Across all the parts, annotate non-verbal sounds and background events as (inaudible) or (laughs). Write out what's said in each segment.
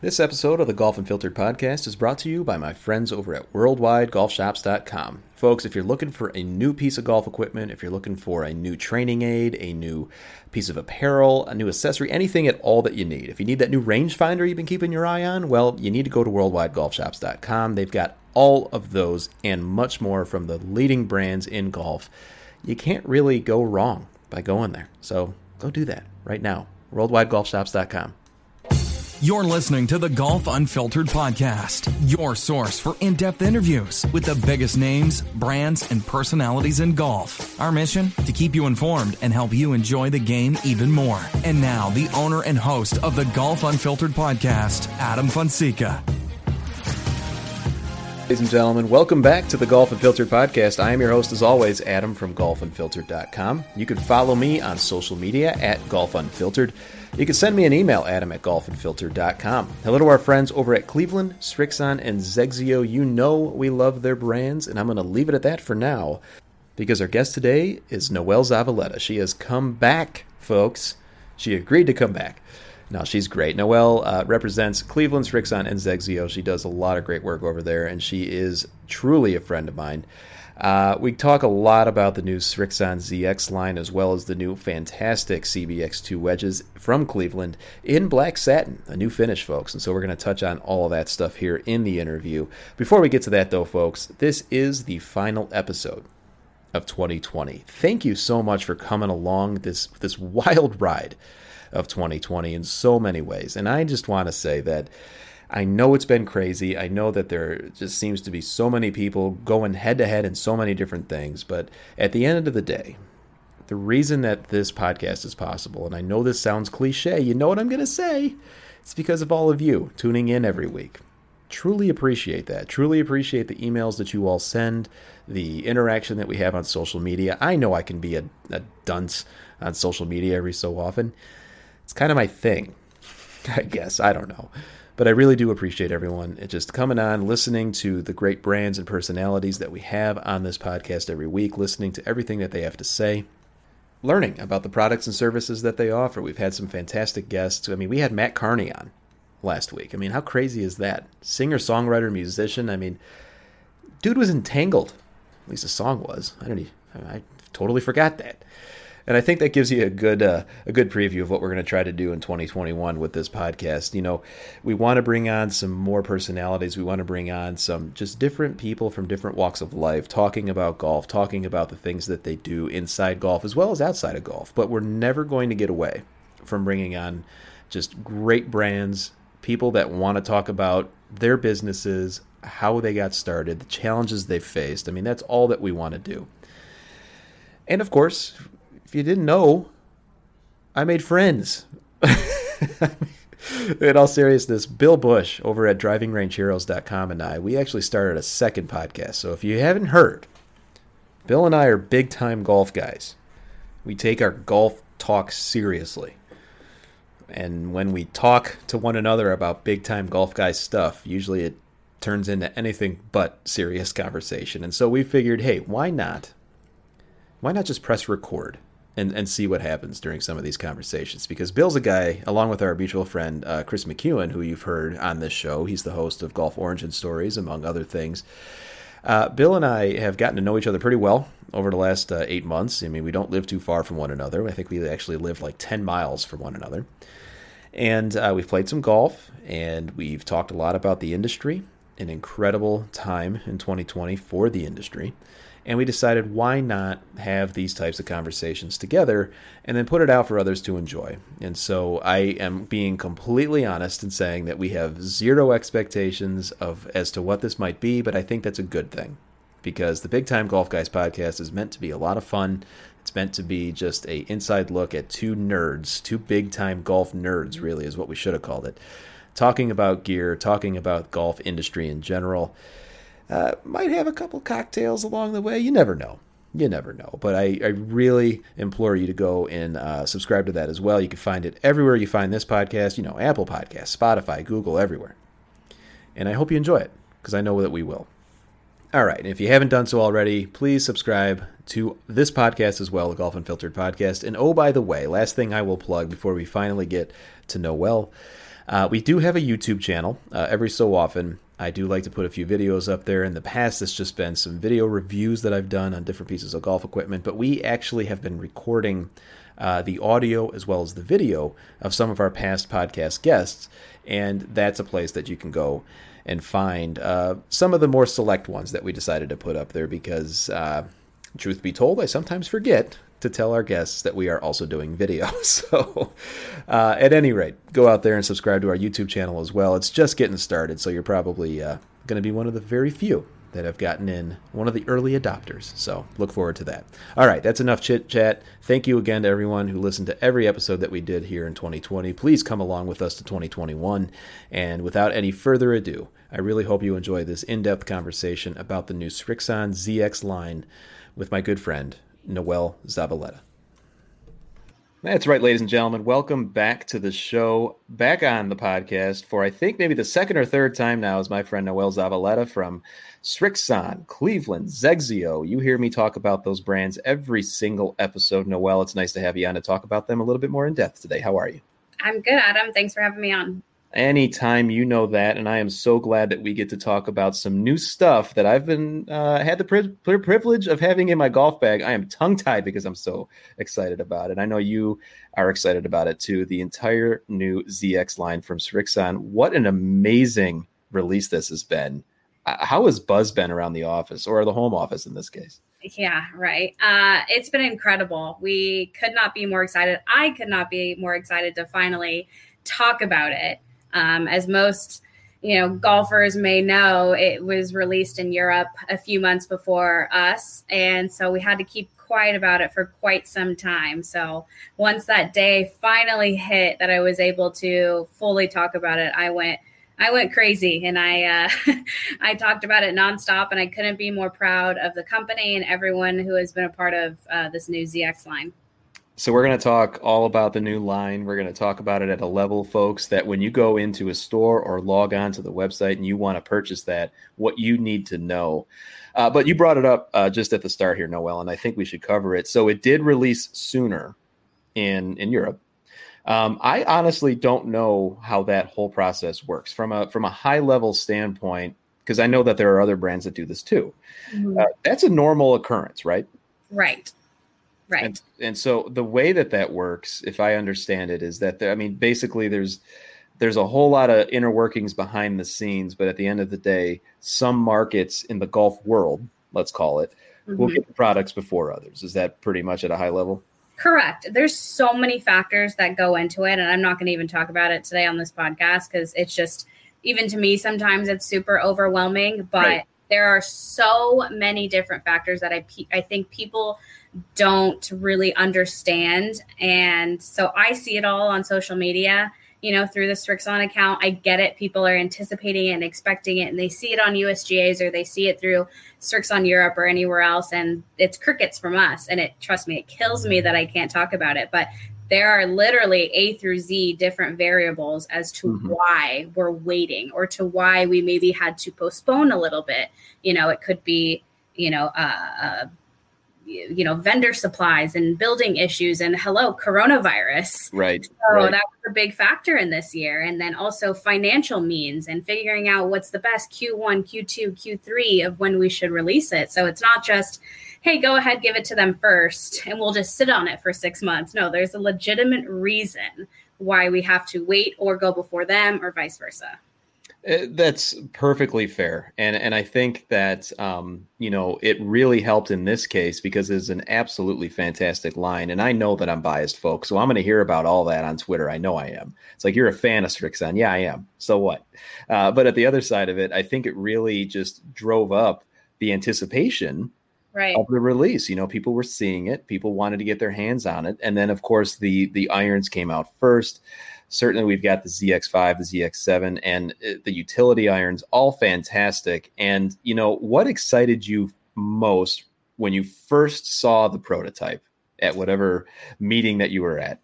This episode of the Golf Unfiltered podcast is brought to you by my friends over at WorldwideGolfShops.com. Folks, if you're looking for a new piece of golf equipment, if you're looking for a new training aid, a new piece of apparel, a new accessory, anything at all that you need, if you need that new rangefinder you've been keeping your eye on, well, you need to go to WorldwideGolfShops.com. They've got all of those and much more from the leading brands in golf. You can't really go wrong by going there. So go do that right now. WorldwideGolfShops.com. You're listening to the Golf Unfiltered podcast, your source for in depth interviews with the biggest names, brands, and personalities in golf. Our mission? To keep you informed and help you enjoy the game even more. And now, the owner and host of the Golf Unfiltered podcast, Adam Fonseca. Ladies and gentlemen, welcome back to the Golf Unfiltered podcast. I am your host, as always, Adam from golfunfiltered.com. You can follow me on social media at Golf Unfiltered. You can send me an email, adam at golfunfiltered.com. Hello to our friends over at Cleveland, Srixon, and XXIO. You know we love their brands, and I'm going to leave it at that for now because our guest today is Noelle Zavaleta. She has come back, folks. She agreed to come back. Now she's great. Noelle uh, represents Cleveland, Srixon, and XXIO. She does a lot of great work over there, and she is truly a friend of mine. Uh, we talk a lot about the new Srixon ZX line as well as the new fantastic CBX2 wedges from Cleveland in black satin, a new finish, folks. And so we're going to touch on all of that stuff here in the interview. Before we get to that, though, folks, this is the final episode of 2020. Thank you so much for coming along this this wild (laughs) ride of 2020 in so many ways. And I just want to say that I know it's been crazy. I know that there just seems to be so many people going head to head in so many different things. But at the end of the day, the reason that this podcast is possible, and I know this sounds cliche, you know what I'm going to say? It's because of all of you tuning in every week. Truly appreciate that. Truly appreciate the emails that you all send, the interaction that we have on social media. I know I can be a, a dunce on social media every so often. It's kind of my thing, (laughs) I guess. I don't know. But I really do appreciate everyone just coming on, listening to the great brands and personalities that we have on this podcast every week, listening to everything that they have to say, learning about the products and services that they offer. We've had some fantastic guests. I mean, we had Matt Carney on last week. I mean, how crazy is that? Singer, songwriter, musician. I mean, dude was entangled. At least the song was. I don't. Even, I totally forgot that and I think that gives you a good uh, a good preview of what we're going to try to do in 2021 with this podcast. You know, we want to bring on some more personalities. We want to bring on some just different people from different walks of life, talking about golf, talking about the things that they do inside golf as well as outside of golf. But we're never going to get away from bringing on just great brands, people that want to talk about their businesses, how they got started, the challenges they faced. I mean, that's all that we want to do. And of course, if you didn't know, I made friends. (laughs) in all seriousness, Bill Bush over at drivingrangeheroes.com and I, we actually started a second podcast. So if you haven't heard, Bill and I are big time golf guys. We take our golf talk seriously. And when we talk to one another about big time golf guy stuff, usually it turns into anything but serious (laughs) conversation. And so we figured, hey, why not? Why not just press record? And, and see what happens during some of these conversations. Because Bill's a guy, along with our mutual friend uh, Chris McEwen, who you've heard on this show. He's the host of Golf Origin Stories, among other things. Uh, Bill and I have gotten to know each other pretty well over the last uh, eight months. I mean, we don't live too far from one another. I think we actually live like 10 miles from one another. And uh, we've played some golf, and we've talked a lot about the industry. An incredible time in 2020 for the industry and we decided why not have these types of conversations together and then put it out for others to enjoy. And so I am being completely honest in saying that we have zero expectations of as to what this might be, but I think that's a good thing because the Big Time Golf Guys podcast is meant to be a lot of fun. It's meant to be just a inside look at two nerds, two big time golf nerds really is what we should have called it talking about gear, talking about golf industry in general. Uh, might have a couple cocktails along the way. You never know. You never know. But I, I really implore you to go and uh, subscribe to that as well. You can find it everywhere you find this podcast, you know, Apple Podcasts, Spotify, Google, everywhere. And I hope you enjoy it because I know that we will. All right. And if you haven't done so already, please subscribe to this podcast as well, the Golf Unfiltered podcast. And oh, by the way, last thing I will plug before we finally get to Noel, uh, we do have a YouTube channel. Uh, every so often, I do like to put a few videos up there. In the past, it's just been some video reviews that I've done on different pieces of golf equipment, but we actually have been recording uh, the audio as well as the video of some of our past podcast guests, and that's a place that you can go and find uh, some of the more select ones that we decided to put up there because, uh, truth be told, I sometimes forget to tell our guests that we are also doing video. (laughs) So, uh, at any rate, go out there and subscribe to our YouTube channel as well. It's just getting started, so you're probably uh, going to be one of the very few that have gotten in, one of the early adopters. So, look forward to that. All right, that's enough chit chat. Thank you again to everyone who listened to every episode that we did here in 2020. Please come along with us to 2021. And without any further ado, I really hope you enjoy this in depth conversation about the new Srixon ZX line with my good friend, Noel Zavaleta. That's right, ladies and gentlemen. Welcome back to the show, back on the podcast for I think maybe the second or third time now is my friend Noel Zavaleta from Srixon, Cleveland, XXIO. You hear me talk about those brands every single episode. Noel, it's nice to have you on to talk about them a little bit more in depth today. How are you? I'm good, Adam. Thanks for having me on. Anytime you know that, and I am so glad that we get to talk about some new stuff that I've been uh, had the pri- privilege of having in my golf bag. I am tongue tied because I'm so excited about it. I know you are excited about it too. The entire new ZX line from Srixon. What an amazing release this has been. Uh, how has buzz been around the office or the home office in this case? Yeah, right. Uh, it's been incredible. We could not be more excited. I could not be more excited to finally talk about it. Um, as most you know golfers may know, it was released in Europe a few months before us, and so we had to keep quiet about it for quite some time. So once that day finally hit, that I was able to fully talk about it, I went. I went crazy and I uh, (laughs) I talked about it nonstop, and I couldn't be more proud of the company and everyone who has been a part of uh, this new ZX line. So we're going to talk all about the new line. We're going to talk about it at a level, folks, that when you go into a store or log on to the website and you want to purchase that, what you need to know. Uh, but you brought it up uh, just at the start here, Noel, and I think we should cover it. So it did release sooner in in Europe. Um, I honestly don't know how that whole process works from a from a high level standpoint because I know that there are other brands that do this too. Mm-hmm. Uh, that's a normal occurrence, right? Right. Right. And, and, so the way that that works, if I understand it, is that there, I mean, basically, there's there's a whole lot of inner workings behind the scenes, but at the end of the day, some markets in the golf world, let's call it, mm-hmm. will get the products before others. Is that pretty much at a high level? Correct. There's so many factors that go into it, and I'm not going to even talk about it today on this podcast because it's just even to me sometimes it's super overwhelming. But right. there are so many different factors that I I think people don't really understand. And so I see it all on social media, you know, through the Srixon account. I get it. People are anticipating it and expecting it, and they see it on USGAs or they see it through Srixon Europe or anywhere else. And it's crickets from us. And it, trust me, it kills me that I can't talk about it. But there are literally A through Z different variables as to mm-hmm. why we're waiting or to why we maybe had to postpone a little bit. You know, it could be, you know, uh, uh you know vendor supplies and building issues and hello coronavirus. Right so right. that was a big factor in this year. And then also financial means and figuring out what's the best q1 q2 q3 of when we should release it. So it's not just hey go ahead give it to them first and we'll just sit on it for six months. No there's a legitimate reason why we have to wait or go before them or vice versa that's perfectly fair, and and I think that um, you know it really helped in this case because it's an absolutely fantastic line, and I know that I'm biased, folks, so I'm going to hear about all that on Twitter. I know I am. It's like you're a fan of Srixon, yeah, I am. So what? Uh, but at the other side of it, I think it really just drove up the anticipation right. of the release. You know, people were seeing it, people wanted to get their hands on it, and then of course the the irons came out first certainly we've got the ZX5, the ZX7, and uh, the utility irons, all fantastic. And you know what excited you most when you first saw the prototype at whatever meeting that you were at?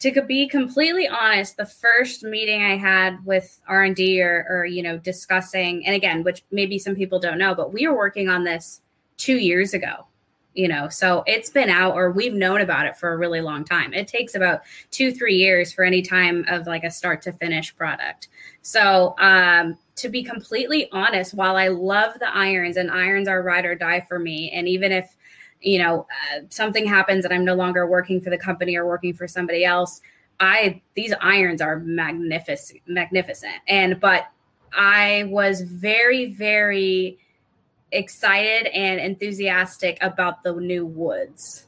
to be completely honest, the first meeting I had with R and D or, or you know discussing, and again, which maybe some people don't know, but we were working on this two years ago. You know, so it's been out, or we've known about it for a really long time. It takes about two, three years for any time of like a start to finish product. So, um, to be completely honest, while I love the irons and irons are ride or die for me, and even if you know uh, something happens and i'm no longer working for the company or working for somebody else i these irons are magnificent magnificent and but i was very very excited and enthusiastic about the new woods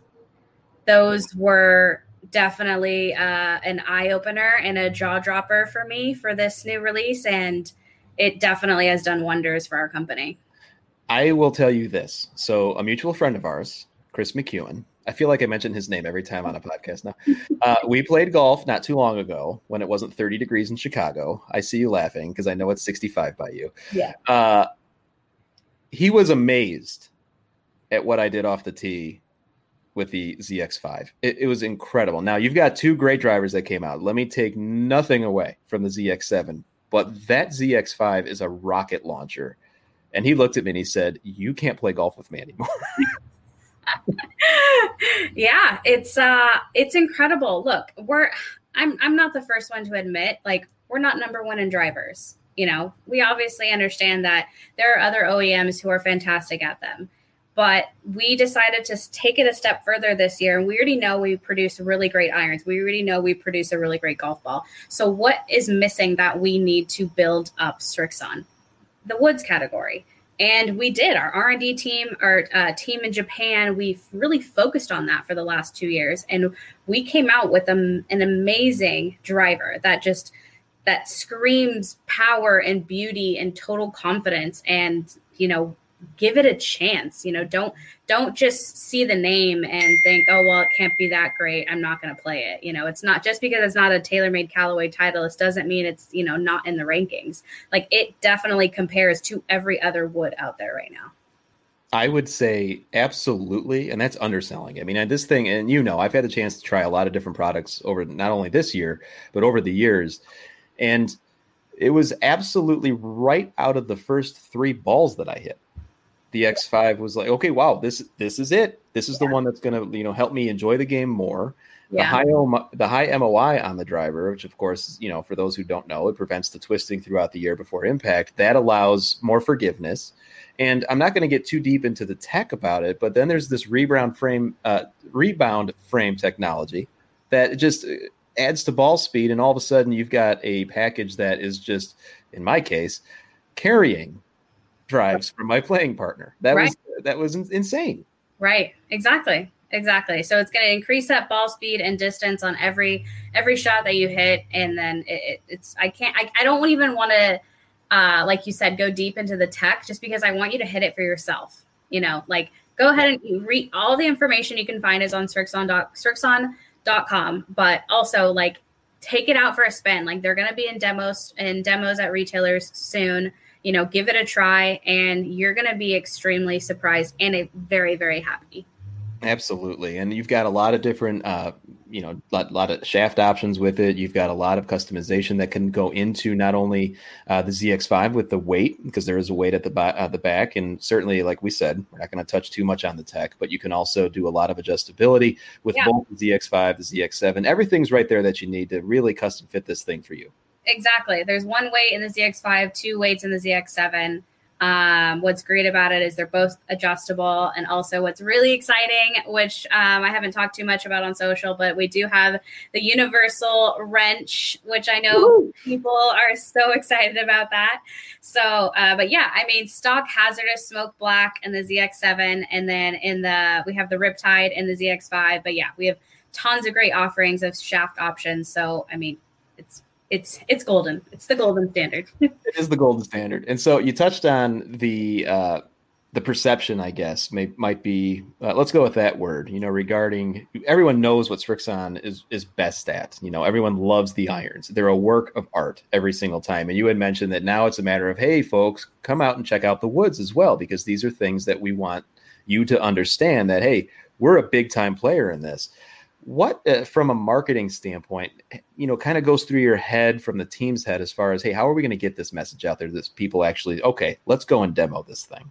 those were definitely uh, an eye opener and a jaw dropper for me for this new release and it definitely has done wonders for our company I will tell you this. So, a mutual friend of ours, Chris McEwen, I feel like I mention his name every time on a podcast now. (laughs) Uh, we played golf not too long ago when it wasn't 30 degrees in Chicago. I see you laughing because I know it's 65 by you. Yeah. Uh, he was amazed at what I did off the tee with the ZX5. It, it, was incredible. Now, you've got two great drivers that came out. Let me take nothing away from the ZX7, but that ZX5 is a rocket launcher. And he looked at me and he said, You can't play golf with me anymore. (laughs) yeah, it's uh it's incredible. Look, we're I'm I'm not the first one to admit like we're not number 1 in drivers. You know, we obviously understand that there are other OEMs who are fantastic at them. But we decided to take it a step further this year. And we already know we produce really great irons. We already know we produce a really great golf ball. So, what is missing that we need to build up Srixon? the woods category and we did our r&d team our uh, team in japan we've really focused on that for the last two years and we came out with a, an amazing driver that just that screams power and beauty and total confidence and you know give it a chance you know don't don't just see the name and think oh well it can't be that great i'm not going to play it you know it's not just because it's not a TaylorMade callaway titleist doesn't mean it's you know not in the rankings like it definitely compares to every other wood out there right now I would say absolutely, and that's underselling. I mean, this thing, and you know, I've had the chance to try a lot of different products over not only this year, but over the years. And it was absolutely right out of the first three balls that I hit the X5 was like, okay, wow, this this is it. This is yeah. the one that's going to you know help me enjoy the game more. Yeah. The high the high MOI on the driver, which of course you know for those who don't know, it prevents the twisting throughout the year before impact. That allows more forgiveness. And I'm not going to get too deep into the tech about it, but then there's this rebound frame uh, rebound frame technology that just adds to ball speed, and all of a sudden you've got a package that is just, in my case, carrying drives from my playing partner. That right. was that was insane. Right. Exactly. Exactly. So it's going to increase that ball speed and distance on every every shot that you hit, and then it, it, it's I can't I, I don't even want to uh, like you said go deep into the tech just because I want you to hit it for yourself. You know, like go ahead and read all the information you can find is on Srixon.com, but also like take it out for a spin. Like they're going to be in demos and demos at retailers soon you know, give it a try and you're going to be extremely surprised and very, very happy. Absolutely. And you've got a lot of different, uh, you know, lot, lot of shaft options with it. You've got a lot of customization that can go into not only uh, the ZX5 with the weight, because there is a weight at the, uh, the back. And certainly, like we said, we're not going to touch too much on the tech, but you can also do a lot of adjustability with yeah. both the ZX5, the ZX7. Everything's right there that you need to really custom fit this thing for you. Exactly. There's one weight in the ZX5, two weights in the ZX7. Um, what's great about it is they're both adjustable. And also, what's really exciting, which um, I haven't talked too much about on social, but we do have the universal wrench, which I know Woo! people are so excited about that. So, uh, but yeah, I mean, stock HZRDUS Smoke Black and the ZX7. And then in the, we have the Riptide and the ZX5. But yeah, we have tons of great offerings of shaft options. So, I mean, it's it's it's golden. It's the golden standard. (laughs) it is the golden standard. And so you touched on the uh, the perception, I guess, may, might be. Uh, let's go with that word. You know, regarding everyone knows what Srixon is is best at. You know, everyone loves the irons. They're a work of art every single time. And you had mentioned that now it's a matter of, hey, folks, come out and check out the woods as well, because these are things that we want you to understand that hey, we're a big time player in this. What, uh, from a marketing standpoint, you know, kind of goes through your head from the team's head as far as, hey, how are we going to get this message out there that people actually, okay, let's go and demo this thing.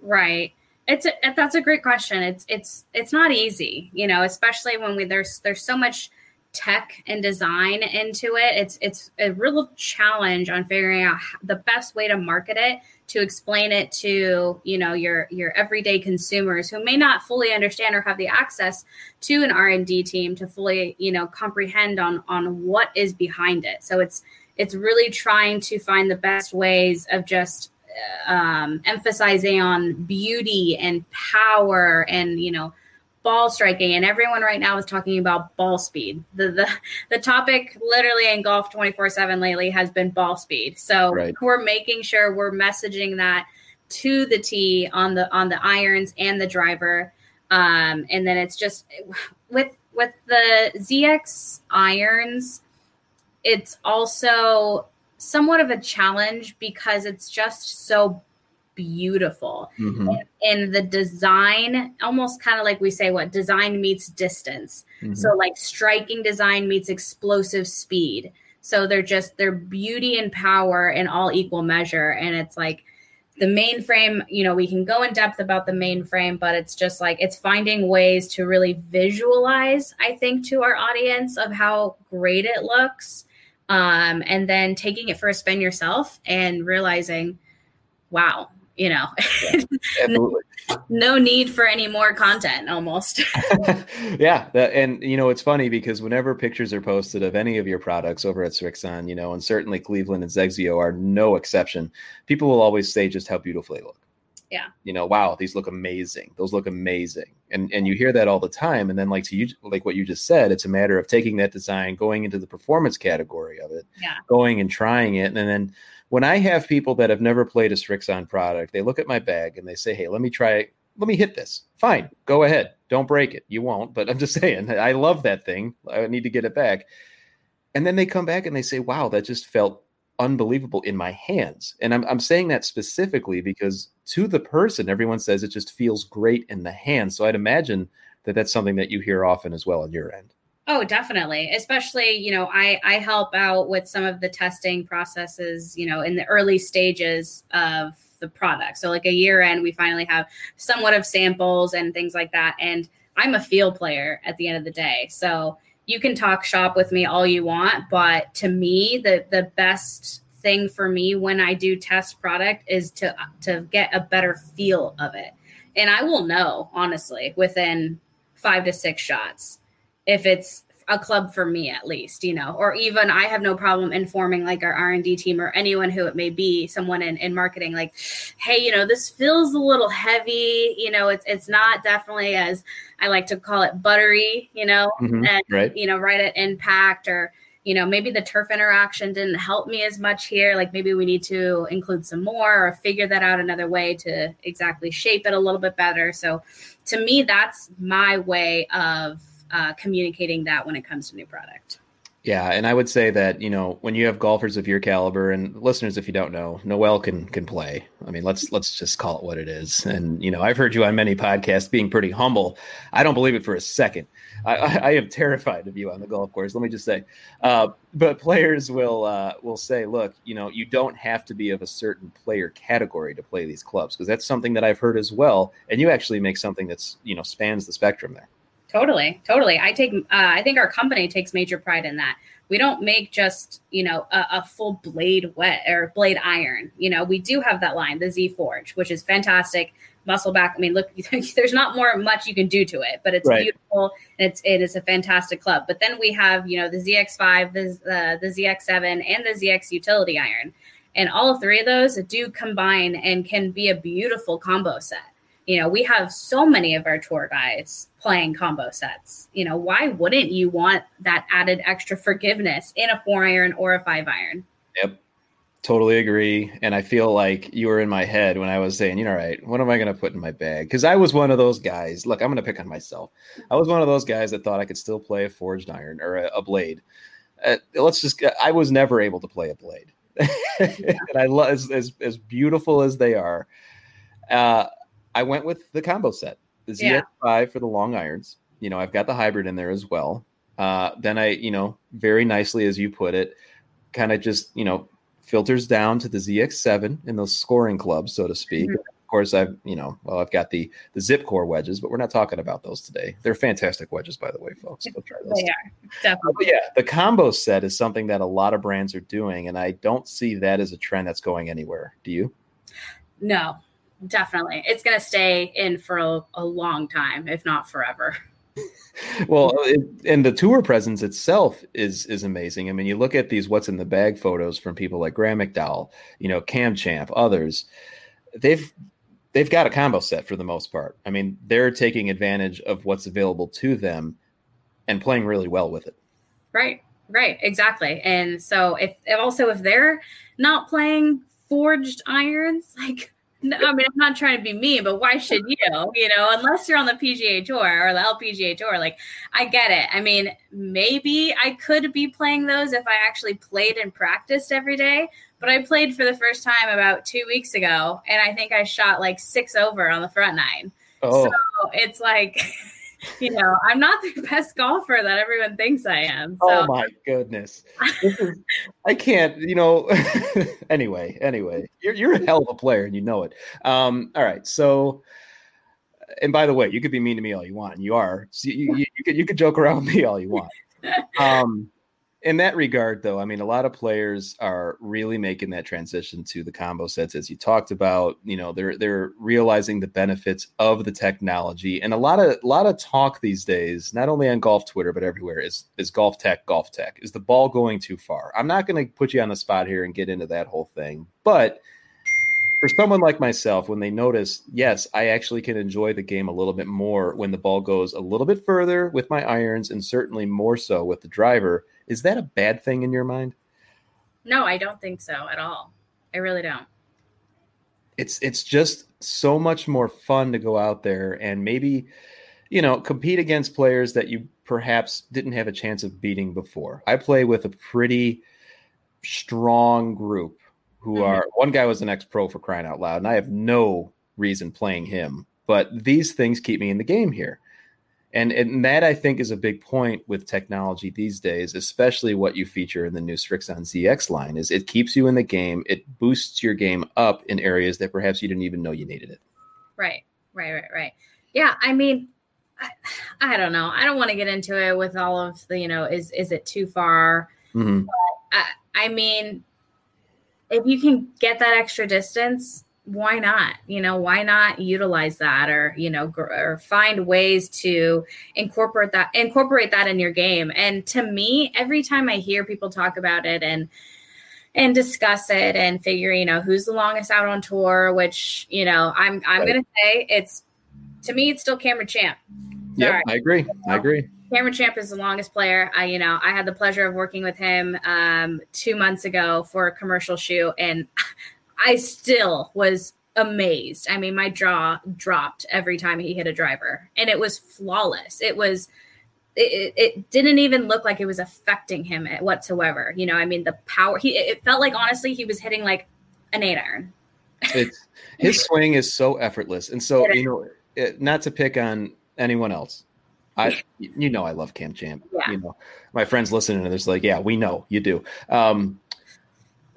Right. It's a, that's a great question. It's it's it's not easy, you know, especially when we there's there's so much tech and design into it. It's it's a real challenge on figuring out the best way to market it to explain it to you know your your everyday consumers who may not fully understand or have the access to an r&d team to fully you know comprehend on on what is behind it so it's it's really trying to find the best ways of just um, emphasizing on beauty and power and you know ball striking and everyone right now is talking about ball speed. The the, the topic literally in golf 24 7 lately has been ball speed. So right. we're making sure we're messaging that to the tee on the on the irons and the driver. Um, and then it's just with with the zx irons it's also somewhat of a challenge because it's just so beautiful. Mm-hmm. And, the design, almost kind of like we say, what design meets distance. Mm-hmm. So, like striking design meets explosive speed. So they're just their beauty and power in all equal measure. And it's like the mainframe, you know, we can go in depth about the mainframe, but it's just like it's finding ways to really visualize, I think, to our audience of how great it looks um, and then taking it for a spin yourself and realizing, wow, you know, (laughs) no, no, need for any more content almost. (laughs) (laughs) yeah. That, and, you know, it's funny because whenever pictures are posted of any of your products over at Srixon, you know, and certainly Cleveland and XXIO are no exception, people will always say just how beautiful they look yeah. you know wow these look amazing. Those look amazing. And and you hear that all the time. And then like to you like what you just said it's a matter of taking that design going into the performance category of it yeah. going and trying it. And then when i have people that have never played a Srixon product they look at my bag and they say hey let me try it let me hit this. Fine go ahead. Don't break it. You won't. But i'm just (laughs) saying i love that thing. I need to get it back. And then they come back and they say wow that just felt unbelievable in my hands. And I'm, I'm saying that specifically because to the person, everyone says it just feels great in the hand. So I'd imagine that that's something that you hear often as well on your end. Oh, definitely. Especially, you know, I I help out with some of the testing processes, you know, in the early stages of the product. So like a year end, we finally have somewhat of samples and things like that. And I'm a field player at the end of the day. So you can talk shop with me all you want, but to me, the the best thing for me when I do test product is to to get a better feel of it. And I will know honestly within 5 to 6 shots if it's a club for me at least you know or even i have no problem informing like our r&d team or anyone who it may be someone in, in marketing like hey you know this feels a little heavy you know it's it's not definitely as i like to call it buttery you know mm-hmm, and right. you know right at impact or you know maybe the turf interaction didn't help me as much here like maybe we need to include some more or figure that out another way to exactly shape it a little bit better so to me that's my way of uh, communicating that when it comes to new product. Yeah, and I would say that you know when you have golfers of your caliber and listeners, if you don't know, Noel can can play. I mean, let's let's just call it what it is. And you know, I've heard you on many podcasts being pretty humble. I don't believe it for a second. I, I, I am terrified of you on the golf course. Let me just say, uh, but players will uh, will say, look, you know, you don't have to be of a certain player category to play these clubs because that's something that I've heard as well. And you actually make something that's you know spans the spectrum there. Totally, totally. I take. Uh, I think our company takes major pride in that. We don't make just you know a, a, full blade wet or blade iron. You know, we do have that line, the Z Forge, which is fantastic. Muscle back. I mean, look, (laughs) there's not more much you can do to it, but it's right. beautiful and it's it is a fantastic club. But then we have you know the ZX5, the uh, the ZX7, and the ZX Utility Iron, and all three of those do combine and can be a beautiful combo set you know, we have so many of our tour guys playing combo sets. You know, why wouldn't you want that added extra forgiveness in a four iron or a five iron? Yep. Totally agree. And I feel like you were in my head when I was saying, you know, right, what am I going to put in my bag? Because I was one of those guys. Look, I'm going to pick on myself. I was one of those guys that thought I could still play a forged iron or a, a blade. Uh, let's just, I was never able to play a blade. (laughs) and I love as, as, as beautiful as they are. Uh, I went with the combo set, the ZX5 yeah. for the long irons. You know, I've got the hybrid in there as well. Uh, then I, you know, very nicely as you put it, kind of just you know filters down to the ZX7 in those scoring clubs, so to speak. Mm-hmm. Of course, I've you know, well, I've got the the zip core wedges, but we're not talking about those today. They're fantastic wedges, by the way, folks. Go try those. They are definitely. yeah, the combo set is something that a lot of brands are doing, and I don't see that as a trend that's going anywhere. Do you? No, definitely. It's going to stay in for a, a long time, if not forever. Well, it, and the tour presence itself is is amazing. I mean, you look at these what's in the bag photos from people like Graham McDowell, you know, Cam Champ, others. They've they've got a combo set for the most part. I mean, they're taking advantage of what's available to them and playing really well with it. Right. Right, exactly. And so if, if also if they're not playing forged irons, (laughs) like no, I mean, I'm not trying to be mean, but why should you? You know, unless you're on the PGA Tour or the LPGA Tour, like I get it. I mean, maybe I could be playing those if I actually played and practiced every day, but I played for the first time about two weeks ago, and I think I shot like six over on the front nine. Oh. So it's like. (laughs) you know, I'm not the (laughs) best golfer that everyone thinks I am. So. Oh my goodness. Is, I can't, you know, (laughs) anyway, anyway, you're, you're a hell of a player and you know it. Um, all right. So, and by the way, you could be mean to me all you want. And you are, so you, you, you, could, you could joke around with me all you want. (laughs) Um, in that regard, though, I mean, a lot of players are really making that transition to the combo sets, as you talked about. You know, they're they're realizing the benefits of the technology, and a lot of a lot of talk these days, not only on golf Twitter but everywhere, is is golf tech, golf tech. Is the ball going too far? I'm not going to put you on the spot here and get into that whole thing, but for someone like myself, when they notice, yes, I actually can enjoy the game a little bit more when the ball goes a little bit further with my irons, and certainly more so with the driver is that a bad thing in your mind? No, I don't think so at all. I really don't. It's it's just so much more fun to go out there and maybe you know compete against players that you perhaps didn't have a chance of beating before. I play with a pretty strong group who mm-hmm. are one guy was an ex-pro for crying out loud and I have no reason playing him, but these things keep me in the game here. And, and that I think is a big point with technology these days, especially what you feature in the new Srixon ZX line is it keeps you in the game. It boosts your game up in areas that perhaps you didn't even know you needed it. Right, right, right, right. Yeah, I mean, I, I don't know. I don't want to get into it with all of the, you know, is is it too far? Mm-hmm. I, I mean, if you can get that extra distance, why not? You know why not utilize that or you know gr- or find ways to incorporate that incorporate that in your game? And to me every time i hear people talk about it and and discuss it and figure you know who's the longest out on tour which you know i'm i'm right. gonna say it's to me it's still Cameron Champ. Yeah i agree. I agree. Cameron Champ is the longest player. I, you know, I had the pleasure of working with him um, two months ago for a commercial shoot, and (laughs) I still was amazed. I mean, my jaw dropped every time he hit a driver, and it was flawless. It was. It, it didn't even look like it was affecting him whatsoever. You know, I mean, the power. He it felt like honestly he was hitting like an eight iron. It's his (laughs) swing is so effortless, and so you know, it, not to pick on anyone else. I, (laughs) you know, I love Cam Champ. Yeah. You know, my friends listening to this, like, yeah, we know you do. Um,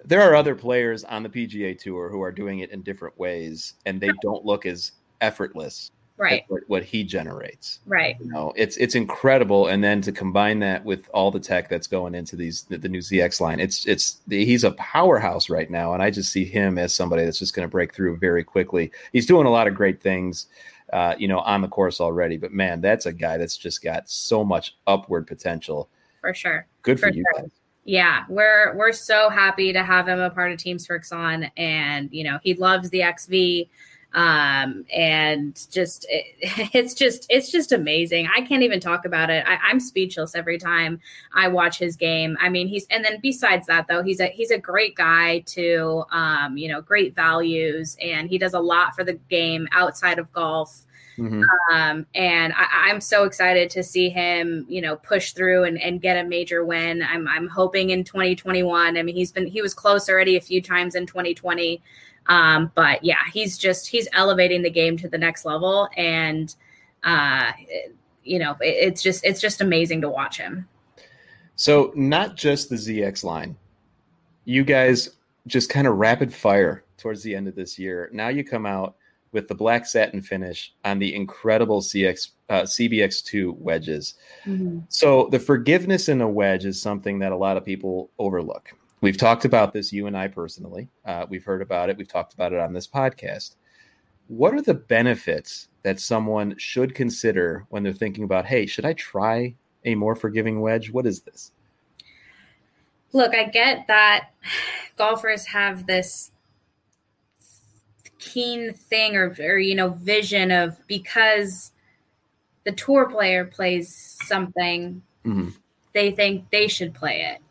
there are other players on the PGA Tour who are doing it in different ways, and they don't look as effortless. Right. What, what, he generates. Right. You know, it's it's incredible, and then to combine that with all the tech that's going into these the, the new ZX line, it's it's he's a powerhouse right now, and I just see him as somebody that's just going to break through very quickly. He's doing a lot of great things. Uh, you know, on the course already. But man, that's a guy that's just got so much upward potential. For sure. Good for, for you sure. guys yeah, we're we're so happy to have him a part of Team Srixon, and you know he loves the XV. um, and just it, (laughs) it's just it's just amazing. I can't even talk about it. I, I'm speechless every time I watch his game. I mean, he's and then besides that though, he's a he's a great guy too. Um, you know, great values, and he does a lot for the game outside of golf. Mm-hmm. Um, and I, am so excited to see him, you know, push through and, and get a major win. I'm, I'm hoping in 2021. I mean, he's been, he was close already a few times in 2020. Um, but yeah, he's just he's elevating the game to the next level, and uh, you know, it, it's just it's just amazing to watch him. So not just the ZX line, you guys just kind of rapid fire towards the end of this year. Now you come out with the black satin finish on the incredible CX uh, CBX2 wedges. Mm-hmm. So the forgiveness in a wedge is something that a lot of people overlook. We've talked about this, you and I personally. Uh, we've heard about it. We've talked about it on this podcast. What are the benefits that someone should consider when they're thinking about, hey, should I try a more forgiving wedge? What is this? Look, I get that golfers have this keen thing or, or you know vision of because the tour player plays something mm-hmm. they think they should play it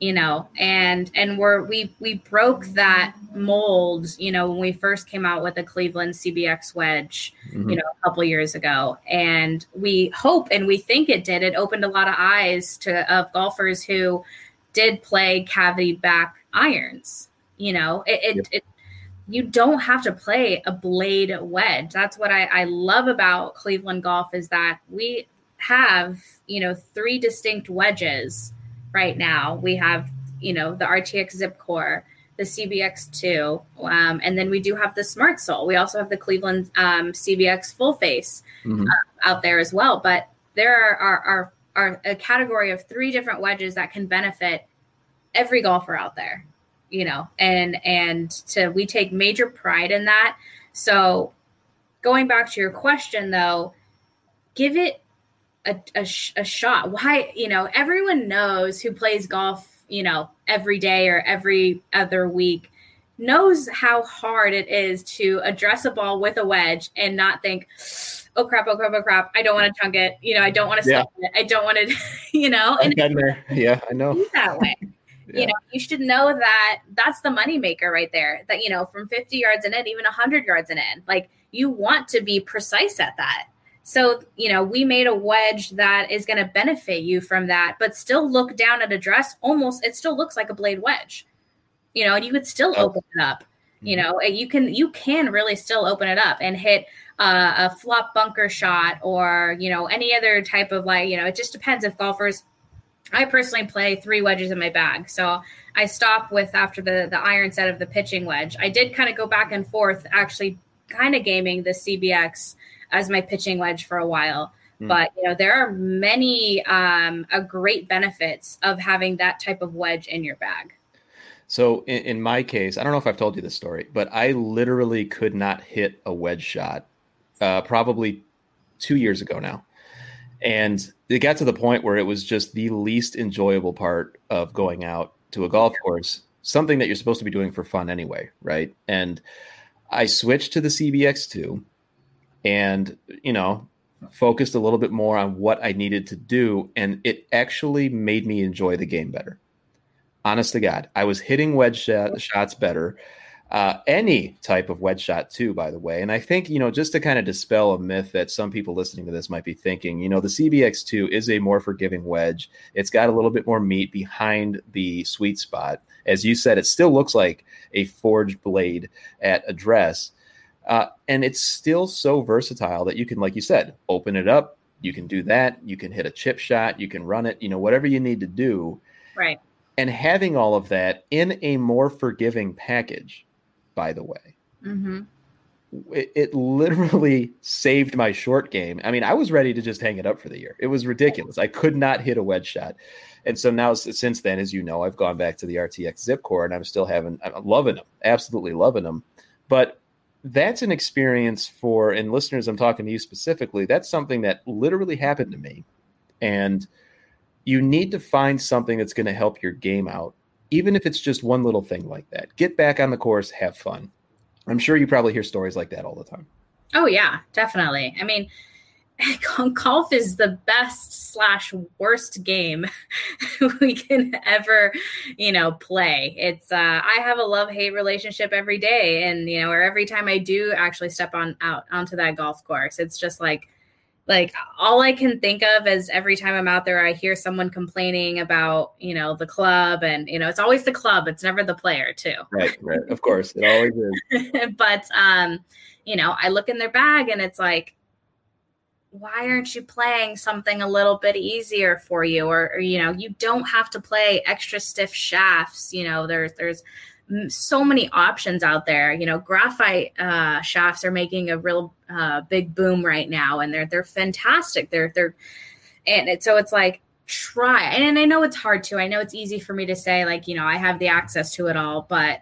you know and and we're we we broke that mold you know when we first came out with the cleveland cbx wedge mm-hmm. you know a couple years ago and we hope and we think it did it opened a lot of eyes to of golfers who did play cavity back irons you know it, it, yep. it you don't have to play a blade wedge that's what I, I love about cleveland golf is that we have you know three distinct wedges right now. We have, you know, the RTX Zip Core, the CBX2, um, and then we do have the Smart Sole. We also have the Cleveland um, CBX Full Face mm-hmm. uh, out there as well. But there are, are, are, are a category of three different wedges that can benefit every golfer out there, you know, and and to we take major pride in that. So going back to your question though, give it a, a, a shot. Why, you know, everyone knows who plays golf, you know, every day or every other week knows how hard it is to address a ball with a wedge and not think, oh crap, oh crap, oh crap, I don't want to chunk it. You know, I don't want to yeah. it. I don't want to, (laughs) you know. And there. Yeah, I know. That way. Yeah. You know, you should know that that's the moneymaker right there. That, you know, from 50 yards in it, even 100 yards in it, like you want to be precise at that. So, you know, we made a wedge that is going to benefit you from that, but still look down at a dress almost, it still looks like a blade wedge, you know, and you could still oh. open it up. You mm-hmm. know, you can you can really still open it up and hit uh, a flop bunker shot or you know any other type of like you know it just depends if golfers. I personally play three wedges in my bag, so I stop with after the the iron set of the pitching wedge. I did kind of go back and forth, actually, kind of gaming the CBX as my pitching wedge for a while. Mm. But you know, there are many um, a great benefits of having that type of wedge in your bag. So in, in, my case, I don't know if I've told you this story, but I literally could not hit a wedge shot uh, probably two years ago now. And it got to the point where it was just the least enjoyable part of going out to a golf course, something that you're supposed to be doing for fun anyway, right? And I switched to the CBX2 and you know focused a little bit more on what I needed to do, and it actually made me enjoy the game better. Honest to God, I was hitting wedge shot, shots better. Uh, any type of wedge shot, too, by the way. And I think, you know, just to kind of dispel a myth that some people listening to this might be thinking, you know, the CBX2 is a more forgiving wedge. It's got a little bit more meat behind the sweet spot. As you said, it still looks like a forged blade at address uh, and it's still so versatile that you can, like you said, open it up. You can do that. You can hit a chip shot. You can run it, you know, whatever you need to do. Right. And having all of that in a more forgiving package, by the way, mm-hmm. it, it, literally saved my short game. I mean, I was ready to just hang it up for the year. It was ridiculous. I could not hit a wedge shot. And so now, since then, as you know, I've gone back to the RTX Zip Core and I'm still having, I'm loving them, absolutely loving them. But that's an experience for and listeners i'm talking to you specifically that's something that literally happened to me and you need to find something that's going to help your game out even if it's just one little thing like that get back on the course have fun I'm sure you probably hear stories like that all the time. Oh yeah, definitely. I mean, (laughs) golf is the best slash worst game (laughs) we can ever you know play it's uh i have a love hate relationship every day and you know or every time i do actually step on out onto that golf course it's just like like all i can think of is every time i'm out there i hear someone complaining about you know the club and you know it's always the club it's never the player too. Right right of course it always is. (laughs) But um you know i look in their bag and it's like why aren't you playing something a little bit easier for you? Or, or, you know you don't have to play extra stiff shafts you know there's there's so many options out there. You know graphite uh, shafts are making a real uh, big boom right now and they're they're fantastic. They're they're and it, so it's like try and i know it's hard to i know it's easy for me to say like you know i have the access to it all but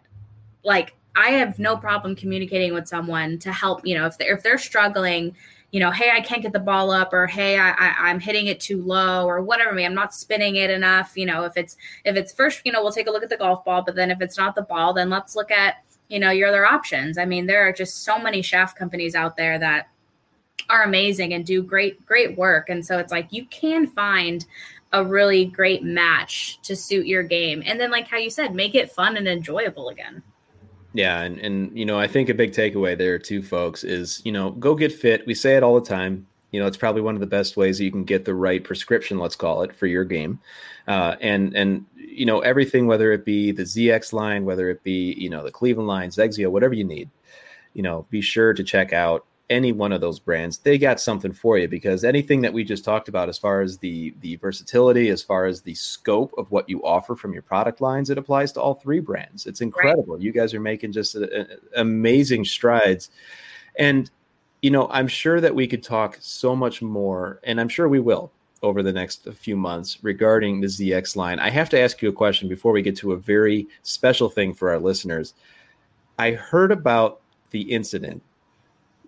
like i have no problem communicating with someone to help you know if they're if they're struggling you know, hey, I can't get the ball up, or hey, I, I, am hitting it too low, or whatever. Me, I'm not spinning it enough. You know, if it's if it's first, you know, we'll take a look at the golf ball, but then if it's not the ball, then let's look at you know your other options. I mean, there are just so many shaft companies out there that are amazing and do great great work, and so it's like you can find a really great match to suit your game, and then like how you said, make it fun and enjoyable again. Yeah, and and you know, I think a big takeaway there too, folks, is you know, go get fit. We say it all the time. You know, it's probably one of the best ways that you can get the right prescription, let's call it, for your game. Uh, and and you know, everything, whether it be the ZX line, whether it be you know the Cleveland line, XXIO, whatever you need, you know, be sure to check out any one of those brands, they got something for you because anything that we just talked about, as far as the the versatility, as far as the scope of what you offer from your product lines, it applies to all three brands. It's incredible. Right. You guys are making just a, a, amazing strides, and you know I'm sure that we could talk so much more, and I'm sure we will over the next few months regarding the ZX line. I have to ask you a question before we get to a very special thing for our listeners. I heard about the incident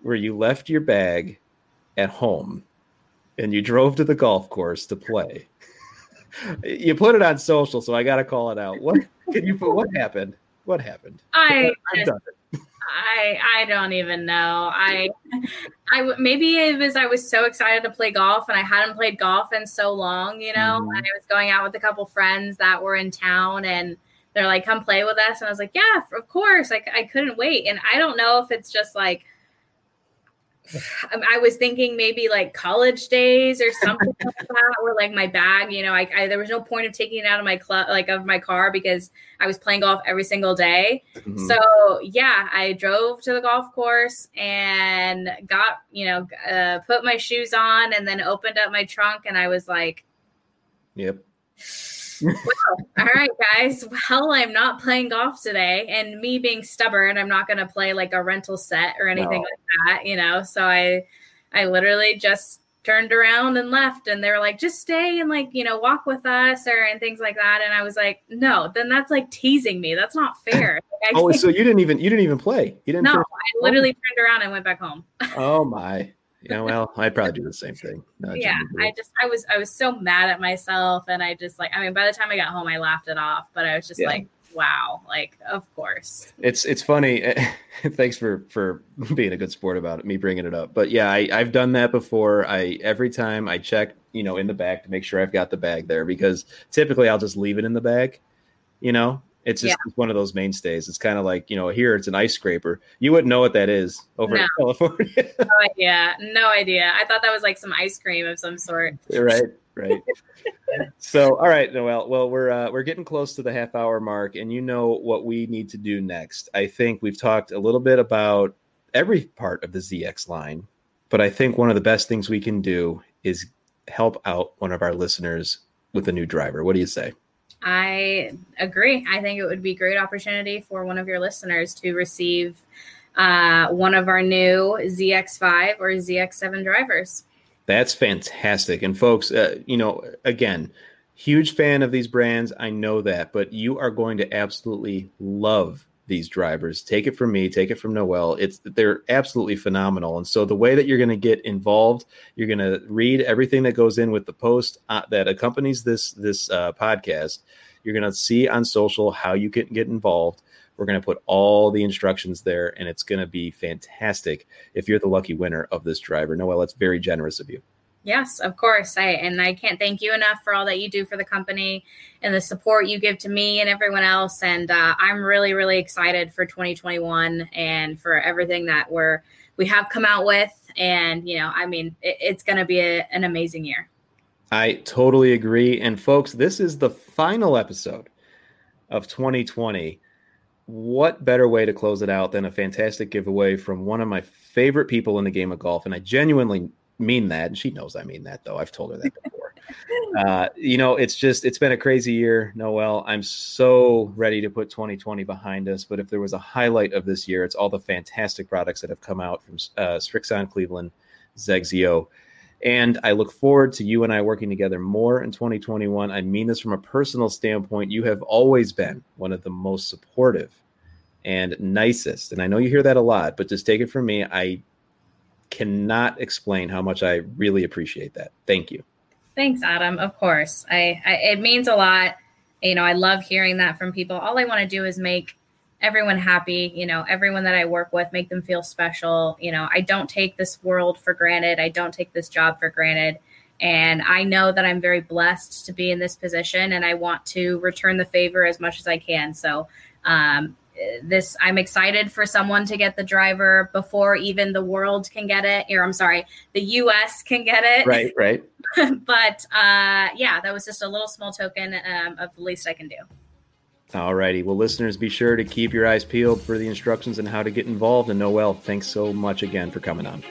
where you left your bag at home and you drove to the golf course to play. (laughs) you put it on social, so I got to call it out. What can you put? What happened? What happened? I I I don't even know. I I maybe it was I was so excited to play golf and I hadn't played golf in so long, you know. Mm-hmm. And I was going out with a couple friends that were in town and they're like, "Come play with us," and I was like, "Yeah, of course." Like I couldn't wait, and I don't know if it's just like I was thinking maybe like college days or something (laughs) like that, or like my bag. You know, I, I, there was no point of taking it out of my club, like of my car, because I was playing golf every single day. Mm-hmm. So yeah, I drove to the golf course and got you know uh, put my shoes on, and then opened up my trunk, and I was like, "Yep." Well, all right, guys. Well, I'm not playing golf today, and me being stubborn, I'm not going to play like a rental set or anything no. like that, you know. So I, I literally just turned around and left, and they were like, "Just stay and like you know walk with us," or and things like that. And I was like, "No, then that's like teasing me. That's not fair." (laughs) Like, oh, so you didn't even you didn't even play? You didn't? No, I literally turned around and went back home. (laughs) oh my yeah, well, I'd probably do the same thing. No, yeah, I just I was I was so mad at myself, and I just like I mean, by the time I got home, I laughed it off. But I was just yeah. like, wow, like of course. It's it's funny. (laughs) Thanks for for being a good sport about it, me bringing it up. But yeah, I I've done that before. I every time I check, you know, in the bag to make sure I've got the bag there because typically I'll just leave it in the bag, you know, it's just yeah. one of those mainstays. It's kind of like you know here it's an ice scraper. You wouldn't know what that is over no. in California. (laughs) no idea. No idea. I thought that was like some ice cream of some sort. right. Right. so all right, Noelle. Well, we're uh, we're getting close to the half hour mark, and you know what we need to do next. I think we've talked a little bit about every part of the ZX line, but I think one of the best things we can do is help out one of our listeners with a new driver. What do you say? I agree. I think it would be great opportunity for one of your listeners to receive uh, one of our new ZX5 or ZX7 drivers. That's fantastic. And folks, uh, you know, again, huge fan of these brands. I know that, but you are going to absolutely love these drivers. Take it from me, take it from Noel. It's they're absolutely phenomenal. And so the way that you're going to get involved, you're going to read everything that goes in with the post uh, that accompanies this this uh, podcast. You're going to see on social how you can get involved. We're going to put all the instructions there, and it's going to be fantastic if you're the lucky winner of this driver. Noel, that's very generous of you. Yes, of course. I and I can't thank you enough for all that you do for the company and the support you give to me and everyone else. And uh, I'm really, really excited for 2021 and for everything that we're we have come out with. And you know, I mean, it, it's going to be a, an amazing year. I totally agree. And folks, this is the final episode of 2020. What better way to close it out than a fantastic giveaway from one of my favorite people in the game of golf? And I genuinely mean that. And she knows I mean that, though. I've told her that before. (laughs) uh, you know, it's just, it's been a crazy year, Noel. I'm so ready to put 2020 behind us. But if there was a highlight of this year, it's all the fantastic products that have come out from uh, Srixon Cleveland, XXIO. And I look forward to you and I working together more in 2021. I mean this from a personal standpoint. You have always been one of the most supportive and nicest. And I know you hear that a lot, but just take it from me. I cannot explain how much I really appreciate that. Thank you. Thanks, Adam. Of course. I, I it means a lot. You know, I love hearing that from people. All I want to do is make everyone happy, you know, everyone that I work with, make them feel special. You know, I don't take this world for granted. I don't take this job for granted. And I know that I'm very blessed to be in this position and I want to return the favor as much as I can. So, um, this I'm excited for someone to get the driver before even the world can get it. Or I'm sorry, the US can get it. Right, right. (laughs) but uh, yeah, that was just a little small token um, of the least I can do. All righty. Well, listeners, be sure to keep your eyes peeled for the instructions on how to get involved. And Noel, thanks so much again for coming on.